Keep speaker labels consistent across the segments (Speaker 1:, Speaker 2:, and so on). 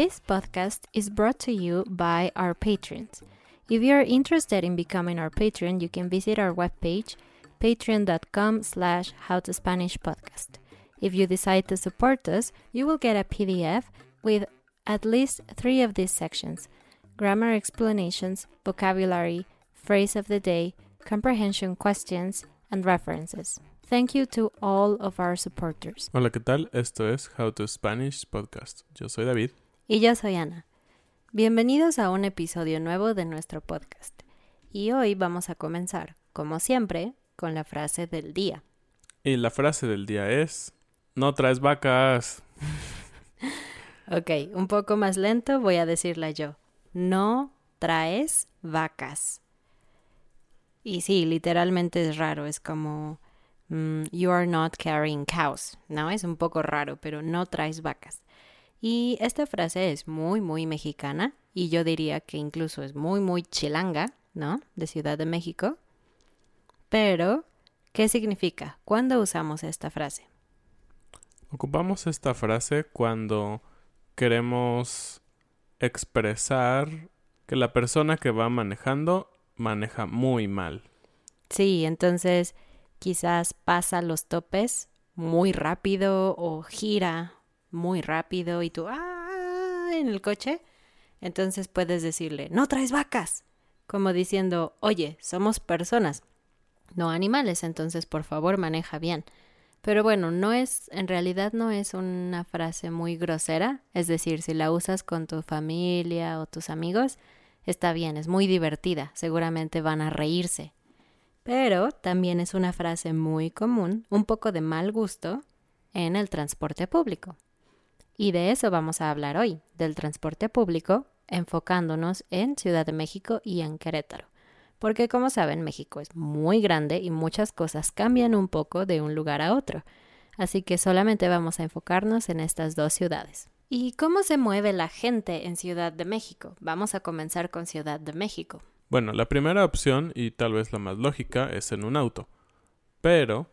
Speaker 1: This podcast is brought to you by our patrons. If you are interested in becoming our patron, you can visit our webpage, patreon.com slash howtospanishpodcast. If you decide to support us, you will get a PDF with at least three of these sections grammar explanations, vocabulary, phrase of the day, comprehension questions, and references. Thank you to all of our supporters.
Speaker 2: Hola, ¿qué tal? Esto es How to Spanish Podcast. Yo soy David.
Speaker 1: Y yo soy Ana. Bienvenidos a un episodio nuevo de nuestro podcast. Y hoy vamos a comenzar, como siempre, con la frase del día.
Speaker 2: Y la frase del día es: No traes vacas.
Speaker 1: ok, un poco más lento voy a decirla yo. No traes vacas. Y sí, literalmente es raro, es como mm, You are not carrying cows, ¿no? Es un poco raro, pero no traes vacas. Y esta frase es muy, muy mexicana y yo diría que incluso es muy, muy chilanga, ¿no? De Ciudad de México. Pero, ¿qué significa? ¿Cuándo usamos esta frase?
Speaker 2: Ocupamos esta frase cuando queremos expresar que la persona que va manejando maneja muy mal.
Speaker 1: Sí, entonces quizás pasa los topes muy rápido o gira muy rápido y tú ¡ah! en el coche, entonces puedes decirle, no traes vacas, como diciendo, oye, somos personas, no animales, entonces por favor maneja bien. Pero bueno, no es, en realidad no es una frase muy grosera, es decir, si la usas con tu familia o tus amigos, está bien, es muy divertida, seguramente van a reírse. Pero también es una frase muy común, un poco de mal gusto, en el transporte público. Y de eso vamos a hablar hoy, del transporte público, enfocándonos en Ciudad de México y en Querétaro. Porque como saben, México es muy grande y muchas cosas cambian un poco de un lugar a otro. Así que solamente vamos a enfocarnos en estas dos ciudades. ¿Y cómo se mueve la gente en Ciudad de México? Vamos a comenzar con Ciudad de México.
Speaker 2: Bueno, la primera opción, y tal vez la más lógica, es en un auto. Pero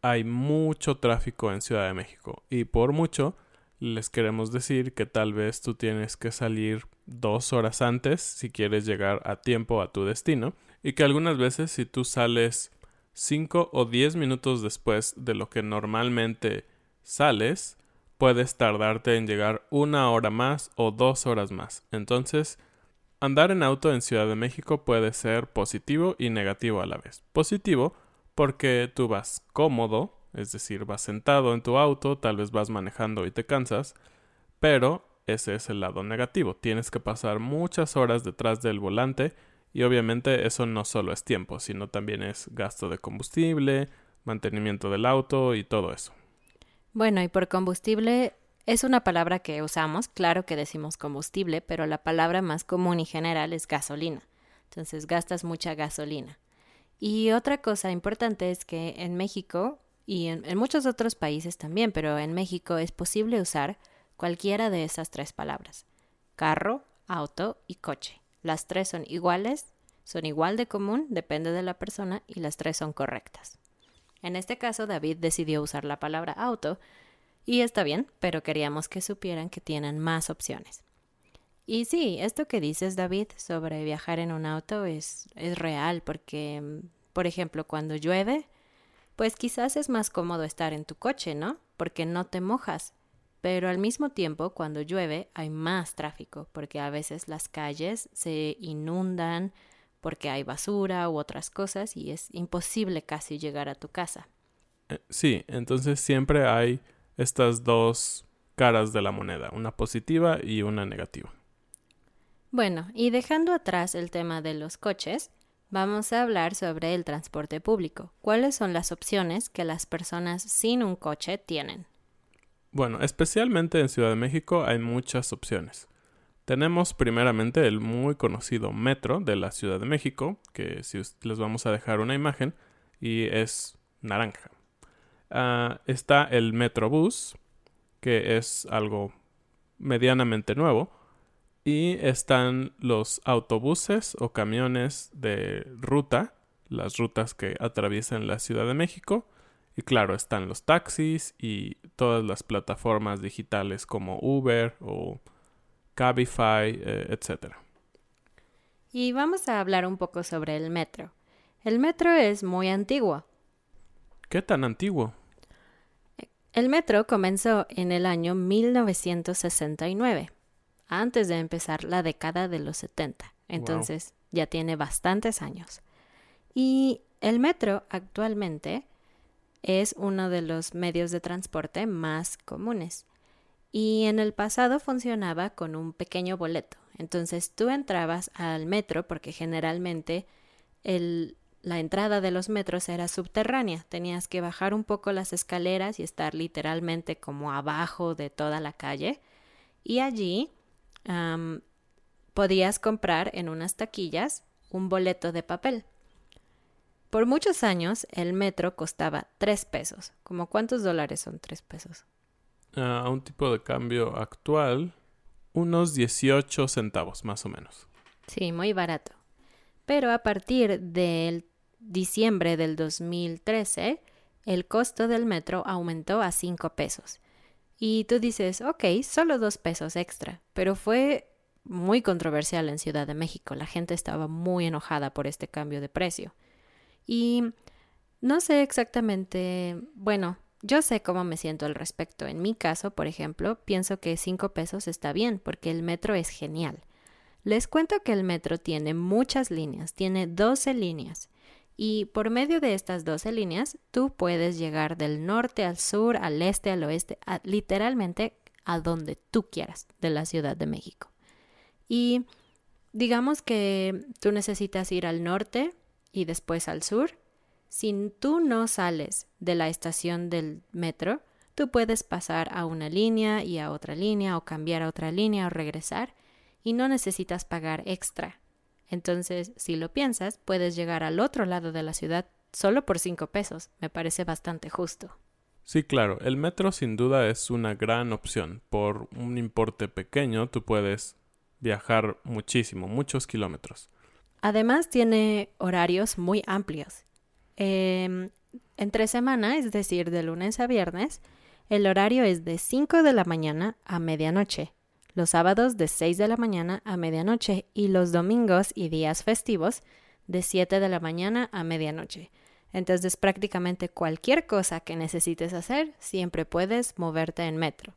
Speaker 2: hay mucho tráfico en Ciudad de México. Y por mucho, les queremos decir que tal vez tú tienes que salir dos horas antes si quieres llegar a tiempo a tu destino y que algunas veces si tú sales cinco o diez minutos después de lo que normalmente sales puedes tardarte en llegar una hora más o dos horas más. Entonces, andar en auto en Ciudad de México puede ser positivo y negativo a la vez. Positivo porque tú vas cómodo, es decir, vas sentado en tu auto, tal vez vas manejando y te cansas, pero ese es el lado negativo. Tienes que pasar muchas horas detrás del volante y obviamente eso no solo es tiempo, sino también es gasto de combustible, mantenimiento del auto y todo eso.
Speaker 1: Bueno, y por combustible es una palabra que usamos, claro que decimos combustible, pero la palabra más común y general es gasolina. Entonces gastas mucha gasolina. Y otra cosa importante es que en México y en, muchos otros países también, pero en México es posible usar cualquiera de esas tres palabras. Carro, auto y coche. Las tres son iguales, son igual de común, depende de la persona, y las tres son correctas. En este caso, David decidió usar la palabra auto, y está bien, pero queríamos que supieran que tienen más opciones. Y sí, esto que dices, David, sobre viajar en un auto es, es real, porque, por ejemplo, cuando llueve, pues quizás es más cómodo estar en tu coche, ¿no? Porque no te mojas pero al mismo tiempo cuando llueve hay más tráfico porque a veces las calles se inundan porque hay basura u otras cosas y es imposible casi llegar a tu casa.
Speaker 2: Eh, sí, entonces siempre hay estas dos caras de la moneda, una positiva y una negativa.
Speaker 1: Bueno, y dejando atrás el tema de los coches, vamos a hablar sobre el transporte público. ¿Cuáles son las opciones que las personas sin un coche tienen?
Speaker 2: Bueno, especialmente en Ciudad de México hay muchas opciones. Tenemos primeramente el muy conocido metro de la Ciudad de México, que si les vamos a dejar una imagen, y es naranja. Uh, está el Metrobús, que es algo medianamente nuevo, y están los autobuses o camiones de ruta, las rutas que atraviesan la Ciudad de México, y claro, están los taxis y todas las plataformas digitales como Uber o Cabify, eh, etc.
Speaker 1: Y vamos a hablar un poco sobre el metro. El metro es muy antiguo.
Speaker 2: ¿Qué tan antiguo?
Speaker 1: El metro comenzó en el año 1969, antes de empezar la década de los 70. Entonces ya tiene bastantes años. Y el metro actualmente es uno de los medios de transporte más comunes. Y en el pasado funcionaba con un pequeño boleto. Entonces tú entrabas al metro porque generalmente la entrada de los metros era subterránea. Tenías que bajar un poco las escaleras y estar literalmente como abajo de toda la calle. Y allí podías comprar en unas taquillas un boleto de papel. Por muchos años el metro costaba tres pesos. ¿Como cuántos dólares son tres pesos?
Speaker 2: a un tipo de cambio actual, unos 18 centavos más o menos.
Speaker 1: Sí, muy barato. Pero a partir del diciembre del 2013, el costo del metro aumentó a 5 pesos. Y tú dices, ok, solo dos pesos extra, pero fue muy controversial en Ciudad de México. La gente estaba muy enojada por este cambio de precio. Y no sé exactamente, bueno, yo sé cómo me siento al respecto. En mi caso, por ejemplo, pienso que 5 pesos está bien porque el metro es genial. Les cuento que el metro tiene muchas líneas, tiene 12 líneas. Y por medio de estas 12 líneas, tú puedes llegar del norte al sur, al este, al oeste, literalmente a donde tú quieras de la Ciudad de México. Y digamos que tú necesitas ir al norte, y después al sur, si tú no sales de la estación del metro, tú puedes pasar a una línea y a otra línea o cambiar a otra línea o regresar y no necesitas pagar extra. Entonces, si lo piensas, puedes llegar al otro lado de la ciudad solo por cinco pesos. Me parece bastante justo.
Speaker 2: Sí, claro, el metro sin duda es una gran opción. Por un importe pequeño tú puedes viajar muchísimo, muchos kilómetros.
Speaker 1: Además tiene horarios muy amplios. Em, entre semana, es decir, de lunes a viernes, el horario es de 5 de la mañana a medianoche, los sábados de 6 de la mañana a medianoche y los domingos y días festivos de 7 de la mañana a medianoche. Entonces prácticamente cualquier cosa que necesites hacer, siempre puedes moverte en metro.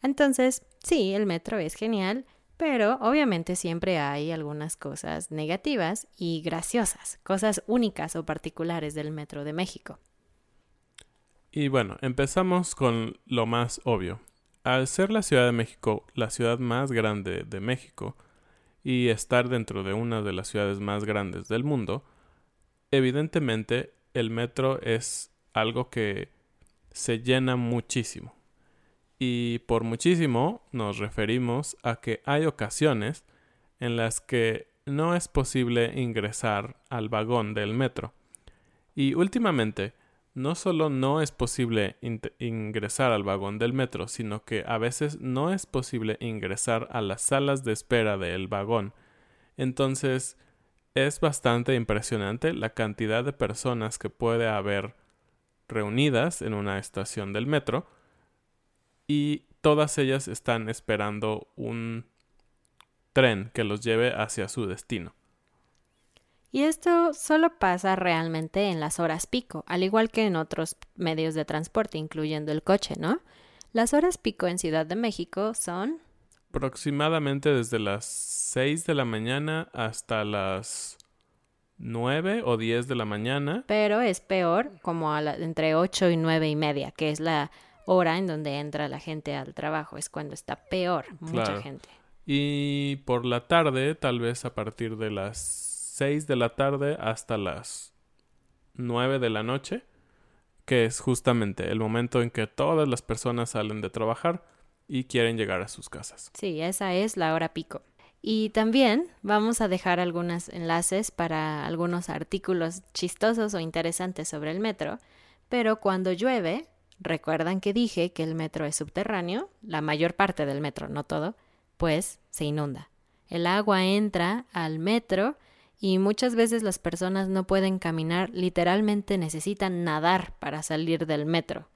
Speaker 1: Entonces, sí, el metro es genial, pero obviamente siempre hay algunas cosas negativas y graciosas, cosas únicas o particulares del metro de México.
Speaker 2: Y bueno, empezamos con lo más obvio. Al ser la Ciudad de México la ciudad más grande de México y estar dentro de una de las ciudades más grandes del mundo, evidentemente el metro es algo que se llena muchísimo. Y por muchísimo nos referimos a que hay ocasiones en las que no es posible ingresar al vagón del metro. Y últimamente, no solo no es posible ingresar al vagón del metro, sino que a veces no es posible ingresar a las salas de espera del vagón. Entonces, es bastante impresionante la cantidad de personas que puede haber reunidas en una estación del metro y todas ellas están esperando un tren que los lleve hacia su destino.
Speaker 1: Y esto solo pasa realmente en las horas pico, al igual que en otros medios de transporte, incluyendo el coche, ¿no? Las horas pico en Ciudad de México son...
Speaker 2: Aproximadamente desde las 6 de la mañana hasta las 9 o 10 de la mañana.
Speaker 1: Pero es peor como a entre 8 y 9 y media, que es la hora en donde entra la gente al trabajo. Es cuando está peor, mucha gente.
Speaker 2: Y por la tarde, tal vez a partir de las 6 de la tarde hasta las 9 de la noche, que es justamente el momento en que todas las personas salen de trabajar y quieren llegar a sus casas.
Speaker 1: Sí, esa es la hora pico. Y también vamos a dejar algunos enlaces para algunos artículos chistosos o interesantes sobre el metro, pero cuando llueve, recuerdan que dije que el metro es subterráneo, la mayor parte del metro, no todo, pues se inunda. El agua entra al metro y muchas veces las personas no pueden caminar, literalmente necesitan nadar para salir del metro.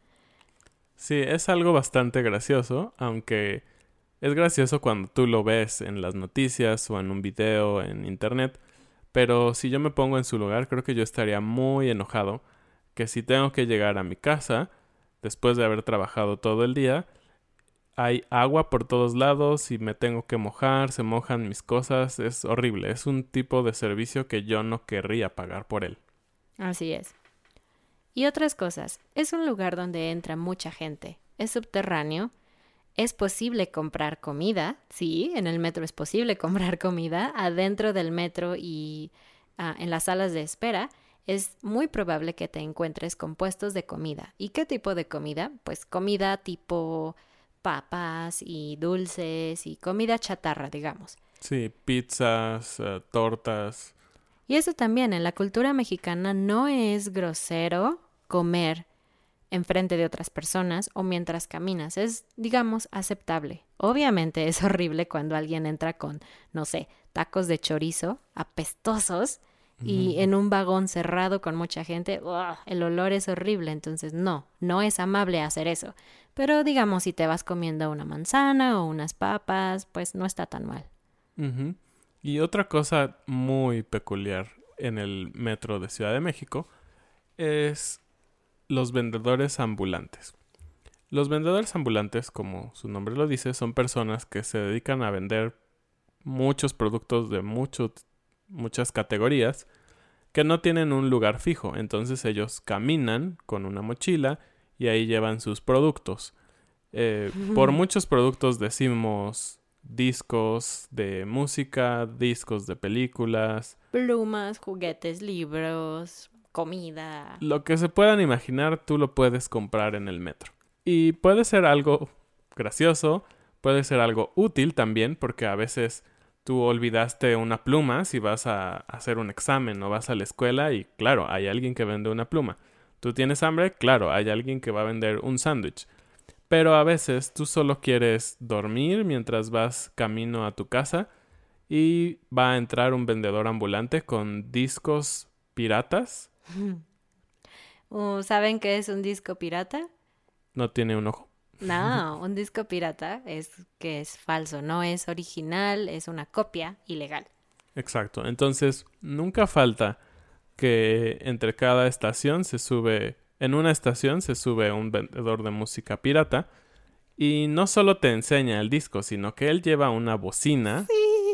Speaker 2: Sí, es algo bastante gracioso, aunque es gracioso cuando tú lo ves en las noticias o en un video en internet, pero si yo me pongo en su lugar, creo que yo estaría muy enojado que si tengo que llegar a mi casa, después de haber trabajado todo el día, hay agua por todos lados y me tengo que mojar, se mojan mis cosas, es horrible, es un tipo de servicio que yo no querría pagar por él.
Speaker 1: Así es. Y otras cosas, es un lugar donde entra mucha gente, es subterráneo, es posible comprar comida, sí, en el metro es posible comprar comida, adentro del metro y ah, en las salas de espera, es muy probable que te encuentres con puestos de comida. ¿Y qué tipo de comida? Pues comida tipo papas y dulces y comida chatarra, digamos.
Speaker 2: Sí, pizzas, eh, tortas.
Speaker 1: Y eso también, en la cultura mexicana no es grosero comer enfrente de otras personas o mientras caminas. Es, digamos, aceptable. Obviamente es horrible cuando alguien entra con, no sé, tacos de chorizo apestosos y en un vagón cerrado con mucha gente, el olor es horrible, entonces no, no es amable hacer eso. Pero digamos, si te vas comiendo una manzana o unas papas, pues no está tan mal.
Speaker 2: Y otra cosa muy peculiar en el metro de Ciudad de México es los vendedores ambulantes. Los vendedores ambulantes, como su nombre lo dice, son personas que se dedican a vender muchos productos de muchas categorías que no tienen un lugar fijo. Entonces ellos caminan con una mochila y ahí llevan sus productos. Eh, por muchos productos decimos discos de música, discos de películas,
Speaker 1: plumas, juguetes, libros, comida.
Speaker 2: Lo que se puedan imaginar, tú lo puedes comprar en el metro. Y puede ser algo gracioso, puede ser algo útil también, porque a veces tú olvidaste una pluma si vas a hacer un examen o vas a la escuela y claro, hay alguien que vende una pluma. Tú tienes hambre, claro, hay alguien que va a vender un sándwich. Pero a veces tú solo quieres dormir mientras vas camino a tu casa y va a entrar un vendedor ambulante con discos piratas
Speaker 1: ¿Saben qué es un disco pirata?
Speaker 2: No tiene un ojo.
Speaker 1: No, un disco pirata es que es falso, no es original, es una copia ilegal.
Speaker 2: Exacto. Entonces, nunca falta que entre cada estación se sube, en una estación se sube un vendedor de música pirata Y no solo te enseña el disco, sino que él lleva una bocina.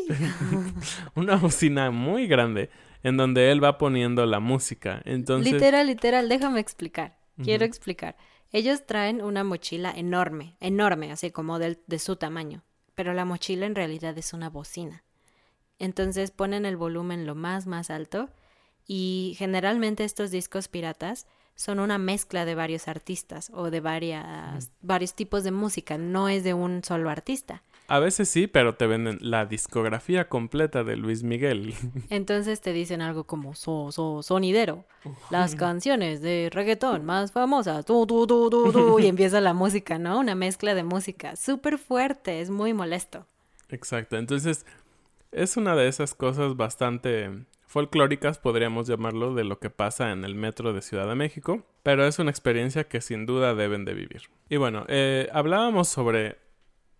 Speaker 2: una bocina muy grande en donde él va poniendo la música. Entonces,
Speaker 1: Literal, literal, déjame explicar. Quiero explicar. Ellos traen una mochila enorme, enorme, así como del- de su tamaño. Pero la mochila en realidad es una bocina. Entonces ponen el volumen lo más, más alto. Y generalmente estos discos piratas son una mezcla de varios artistas o de varias, varios tipos de música. No es de un solo artista.
Speaker 2: a veces sí, pero te venden la discografía completa de Luis Miguel.
Speaker 1: Entonces te dicen algo como so, so, sonidero. Las canciones de reggaetón más famosas. Tu, tu, tu, tu, tu, y empieza la música, ¿no? Una mezcla de música. Súper fuerte, es muy molesto.
Speaker 2: Exacto. Entonces, es una de esas cosas bastante folclóricas, podríamos llamarlo, de lo que pasa en el metro de Ciudad de México, pero es una experiencia que sin duda deben de vivir. Y bueno, eh, hablábamos sobre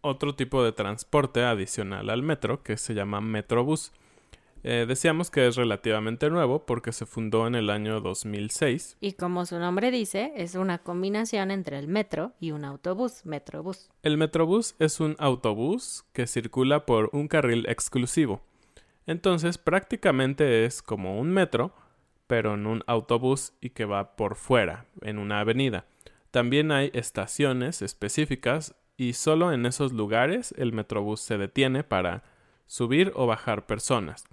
Speaker 2: otro tipo de transporte adicional al metro, que se llama Metrobús. Eh, decíamos que es relativamente nuevo porque se fundó en el año 2006
Speaker 1: Y como su nombre dice, es una combinación entre el metro y un autobús, metrobús.
Speaker 2: El Metrobús es un autobús que circula por un carril exclusivo. Entonces prácticamente es como un metro, pero en un autobús y que va por fuera, en una avenida. También hay estaciones específicas y solo en esos lugares el Metrobús se detiene para subir o bajar personas.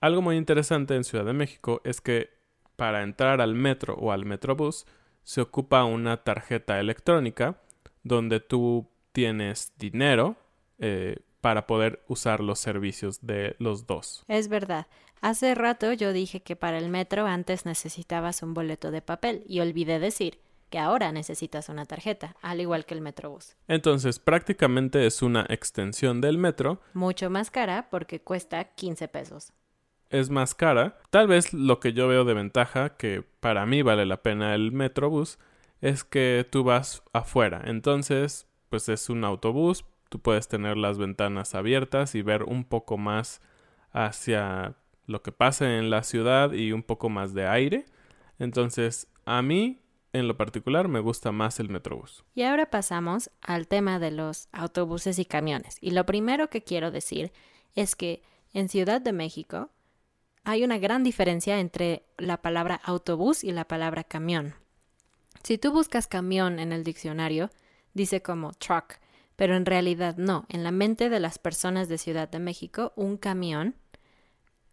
Speaker 2: Algo muy interesante en Ciudad de México es que para entrar al metro o al Metrobús se ocupa una tarjeta electrónica donde tú tienes dinero eh, para poder usar los servicios de los dos.
Speaker 1: Es verdad. Hace rato yo dije que para el metro antes necesitabas un boleto de papel y olvidé decir que ahora necesitas una tarjeta, al igual que el metrobús.
Speaker 2: Entonces prácticamente es una extensión del metro,
Speaker 1: Mucho más cara porque cuesta 15 pesos.
Speaker 2: es más cara. Tal vez lo que yo veo de ventaja, que para mí vale la pena el Metrobús, es que tú vas afuera. Entonces, pues es un autobús, tú puedes tener las ventanas abiertas y ver un poco más hacia lo que pasa en la ciudad y un poco más de aire. Entonces, a mí, en lo particular, me gusta más el Metrobús.
Speaker 1: Y ahora pasamos al tema de los autobuses y camiones. Y lo primero que quiero decir es que en Ciudad de México hay una gran diferencia entre la palabra autobús y la palabra camión. Si tú buscas camión en el diccionario, dice como truck, pero en realidad no. En la mente de las personas de Ciudad de México, un camión,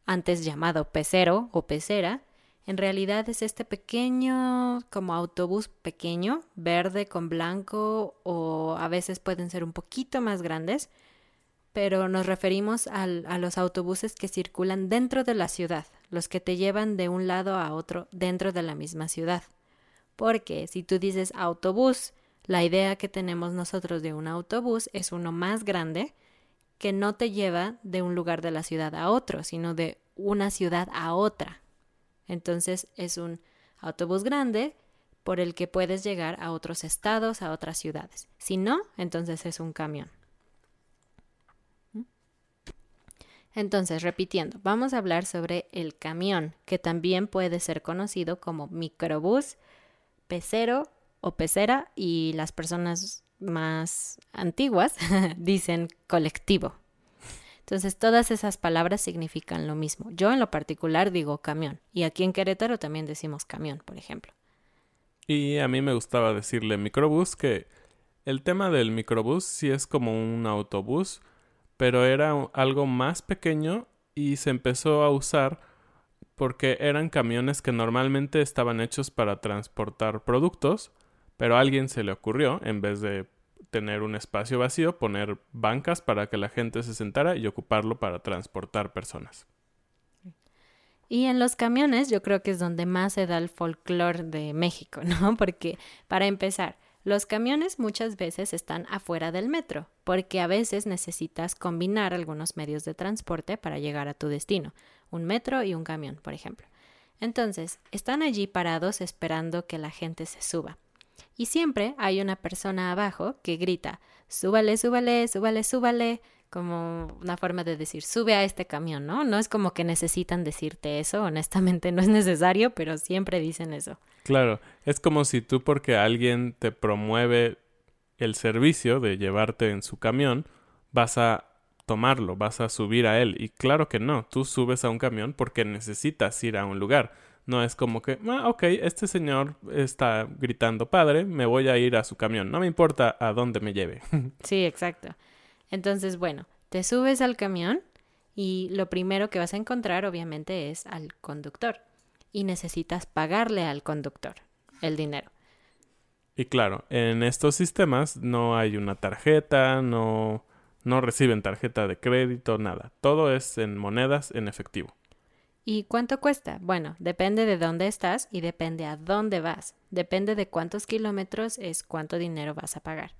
Speaker 1: antes llamado pecero o pecera, en realidad es este pequeño, como autobús pequeño, verde con blanco o a veces pueden ser un poquito más grandes, pero nos referimos a los autobuses que circulan dentro de la ciudad, los que te llevan de un lado a otro dentro de la misma ciudad. Porque si tú dices autobús, la idea que tenemos nosotros de un autobús es uno más grande que no te lleva de un lugar de la ciudad a otro, sino de una ciudad a otra. Entonces es un autobús grande por el que puedes llegar a otros estados, a otras ciudades. Si no, entonces es un camión. Entonces, repitiendo, vamos a hablar sobre el camión, que también puede ser conocido como microbús, pecero o pecera y las personas más antiguas dicen colectivo. Entonces, todas esas palabras significan lo mismo. Yo en lo particular digo camión y aquí en Querétaro también decimos camión, por ejemplo.
Speaker 2: Y a mí me gustaba decirle microbús que el tema del microbús sí es como un autobús, pero era algo más pequeño y se empezó a usar porque eran camiones que normalmente estaban hechos para transportar productos, pero a alguien se le ocurrió, en vez de tener un espacio vacío, poner bancas para que la gente se sentara y ocuparlo para transportar personas.
Speaker 1: Y en los camiones yo creo que es donde más se da el folclore de México, ¿no? Porque, para empezar, los camiones muchas veces están afuera del metro, porque a veces necesitas combinar algunos medios de transporte para llegar a tu destino, un metro y un camión, por ejemplo. Entonces, están allí parados esperando que la gente se suba. Y siempre hay una persona abajo que grita, súbale, súbale, súbale, súbale, como una forma de decir, sube a este camión, ¿no? No es como que necesitan decirte eso, honestamente no es necesario, pero siempre dicen eso.
Speaker 2: Claro, es como si tú porque alguien te promueve el servicio de llevarte en su camión, vas a tomarlo, vas a subir a él. Y claro que no, tú subes a un camión porque necesitas ir a un lugar. No es como que, ah, ok, este señor está gritando padre, me voy a ir a su camión, no me importa a dónde me lleve.
Speaker 1: Sí, exacto. Entonces, bueno, te subes al camión y lo primero que vas a encontrar obviamente es al conductor y necesitas pagarle al conductor el dinero.
Speaker 2: Y claro, en estos sistemas no hay una tarjeta, no, no reciben tarjeta de crédito, nada. Todo es en monedas en efectivo.
Speaker 1: ¿Y cuánto cuesta? Bueno, depende de dónde estás y depende a dónde vas. Depende de cuántos kilómetros es cuánto dinero vas a pagar.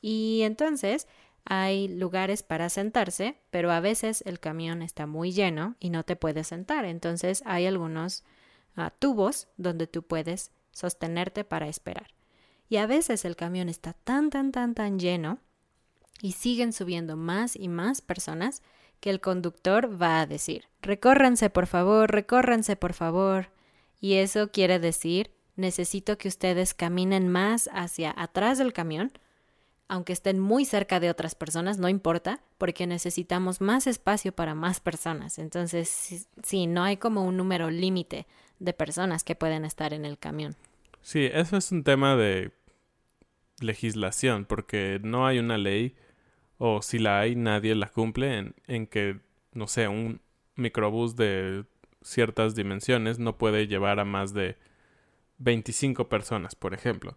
Speaker 1: Y entonces hay lugares para sentarse, pero a veces el camión está muy lleno y no te puedes sentar. Entonces hay algunos ah, tubos donde tú puedes sostenerte para esperar. Y a veces el camión está tan, tan, tan, tan lleno y siguen subiendo más y más personas que el conductor va a decir, recórranse por favor, recórranse por favor. Y eso quiere decir, necesito que ustedes caminen más hacia atrás del camión, aunque estén muy cerca de otras personas, no importa, porque necesitamos más espacio para más personas. Entonces, sí, no hay como un número límite de personas que pueden estar en el camión.
Speaker 2: Sí, eso es un tema de legislación, porque no hay una ley o si la hay, nadie la cumple en, en que, no sé, un microbús de ciertas dimensiones no puede llevar a más de 25 personas, por ejemplo.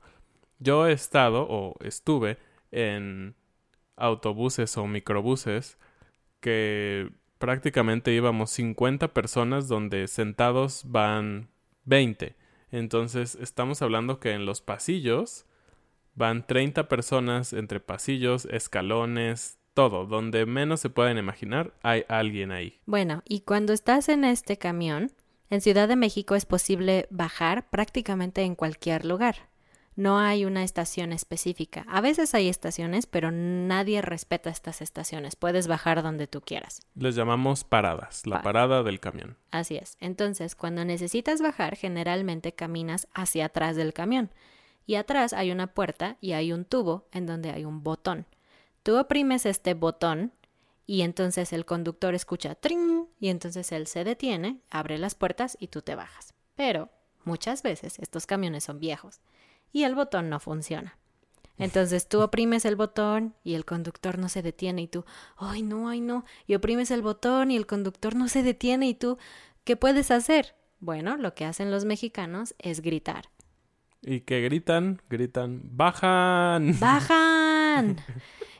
Speaker 2: Yo he estado o estuve en autobuses o microbuses que prácticamente íbamos 50 personas donde sentados van 20. Entonces estamos hablando que en los pasillos Van 30 personas entre pasillos, escalones, todo. Donde menos se pueden imaginar, hay alguien ahí.
Speaker 1: Bueno, y cuando estás en este camión, en Ciudad de México es posible bajar prácticamente en cualquier lugar. No hay una estación específica. A veces hay estaciones, pero nadie respeta estas estaciones. Puedes bajar donde tú quieras.
Speaker 2: Les llamamos paradas, la parada del camión.
Speaker 1: Así es. Entonces, cuando necesitas bajar, generalmente caminas hacia atrás del camión y atrás hay una puerta y hay un tubo en donde hay un botón. Tú oprimes este botón y entonces el conductor escucha tring y entonces él se detiene, abre las puertas y tú te bajas. Pero muchas veces estos camiones son viejos y el botón no funciona. Entonces tú oprimes el botón y el conductor no se detiene y tú, ay no, ay no, y oprimes el botón y el conductor no se detiene y tú, ¿qué puedes hacer? Bueno, lo que hacen los mexicanos es gritar.
Speaker 2: Y que gritan, gritan, bajan.
Speaker 1: Bajan.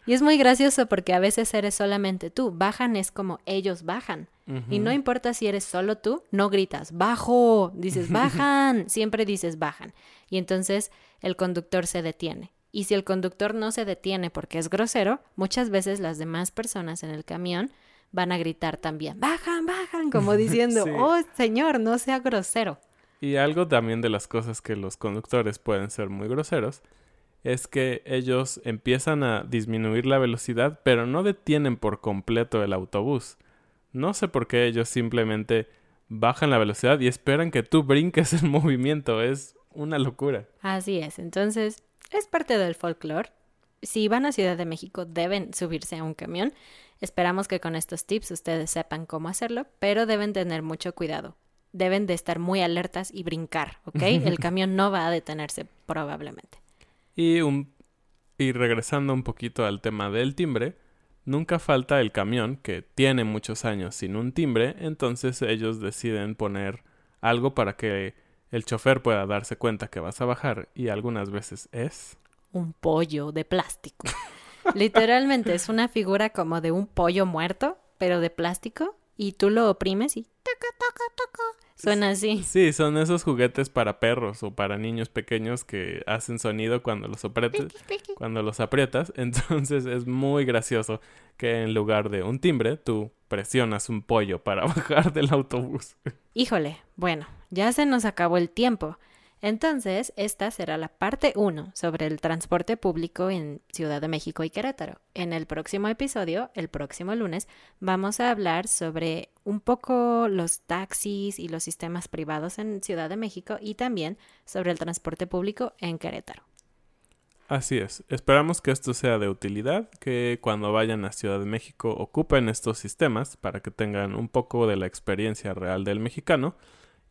Speaker 1: y es muy gracioso porque a veces eres solamente tú. Bajan es como ellos bajan. Y no importa si eres solo tú, no gritas, bajo, dices, bajan, siempre dices, bajan. Y entonces el conductor se detiene. Y si el conductor no se detiene porque es grosero, muchas veces las demás personas en el camión van a gritar también, bajan, bajan, como diciendo, oh señor, no sea grosero.
Speaker 2: Y algo también de las cosas que los conductores pueden ser muy groseros es que ellos empiezan a disminuir la velocidad, pero no detienen por completo el autobús. No sé por qué ellos simplemente bajan la velocidad y esperan que tú brinques el movimiento. Es una locura.
Speaker 1: Así es. Entonces, es parte del folclore. Si van a Ciudad de México, deben subirse a un camión. Esperamos que con estos tips ustedes sepan cómo hacerlo, pero deben tener mucho cuidado deben de estar muy alertas y brincar, ¿ok? El camión no va a detenerse probablemente.
Speaker 2: Y, un, y regresando un poquito al tema del timbre, nunca falta el camión que tiene muchos años sin un timbre, entonces ellos deciden poner algo para que el chofer pueda darse cuenta que vas a bajar y algunas veces es
Speaker 1: un pollo de plástico. Literalmente es una figura como de un pollo muerto, pero de plástico, y tú lo oprimes y toca, toca, toca, Suena así.
Speaker 2: Sí, son esos juguetes para perros o para niños pequeños que hacen sonido cuando los aprietas. Cuando los aprietas. Entonces es muy gracioso que en lugar de un timbre, tú presionas un pollo para bajar del autobús.
Speaker 1: Híjole, bueno, ya se nos acabó el tiempo. Entonces, esta será la parte 1 sobre el transporte público en Ciudad de México y Querétaro. En el próximo episodio, el próximo lunes, vamos a hablar sobre un poco los taxis y los sistemas privados en Ciudad de México y también sobre el transporte público en Querétaro.
Speaker 2: Así es. Esperamos que esto sea de utilidad, que cuando vayan a Ciudad de México ocupen estos sistemas para que tengan un poco de la experiencia real del mexicano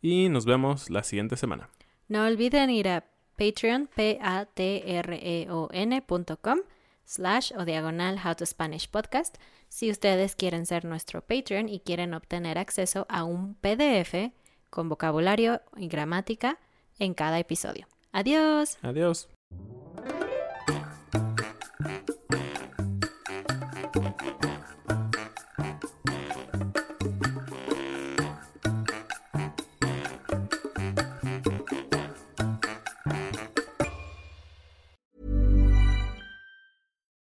Speaker 2: y nos vemos la siguiente semana.
Speaker 1: No olviden ir a Patreon, p a t r e o n.com slash o diagonal How to Spanish Podcast si ustedes quieren ser nuestro Patreon y quieren obtener acceso a un PDF con vocabulario y gramática en cada episodio. Adiós.
Speaker 2: Adiós.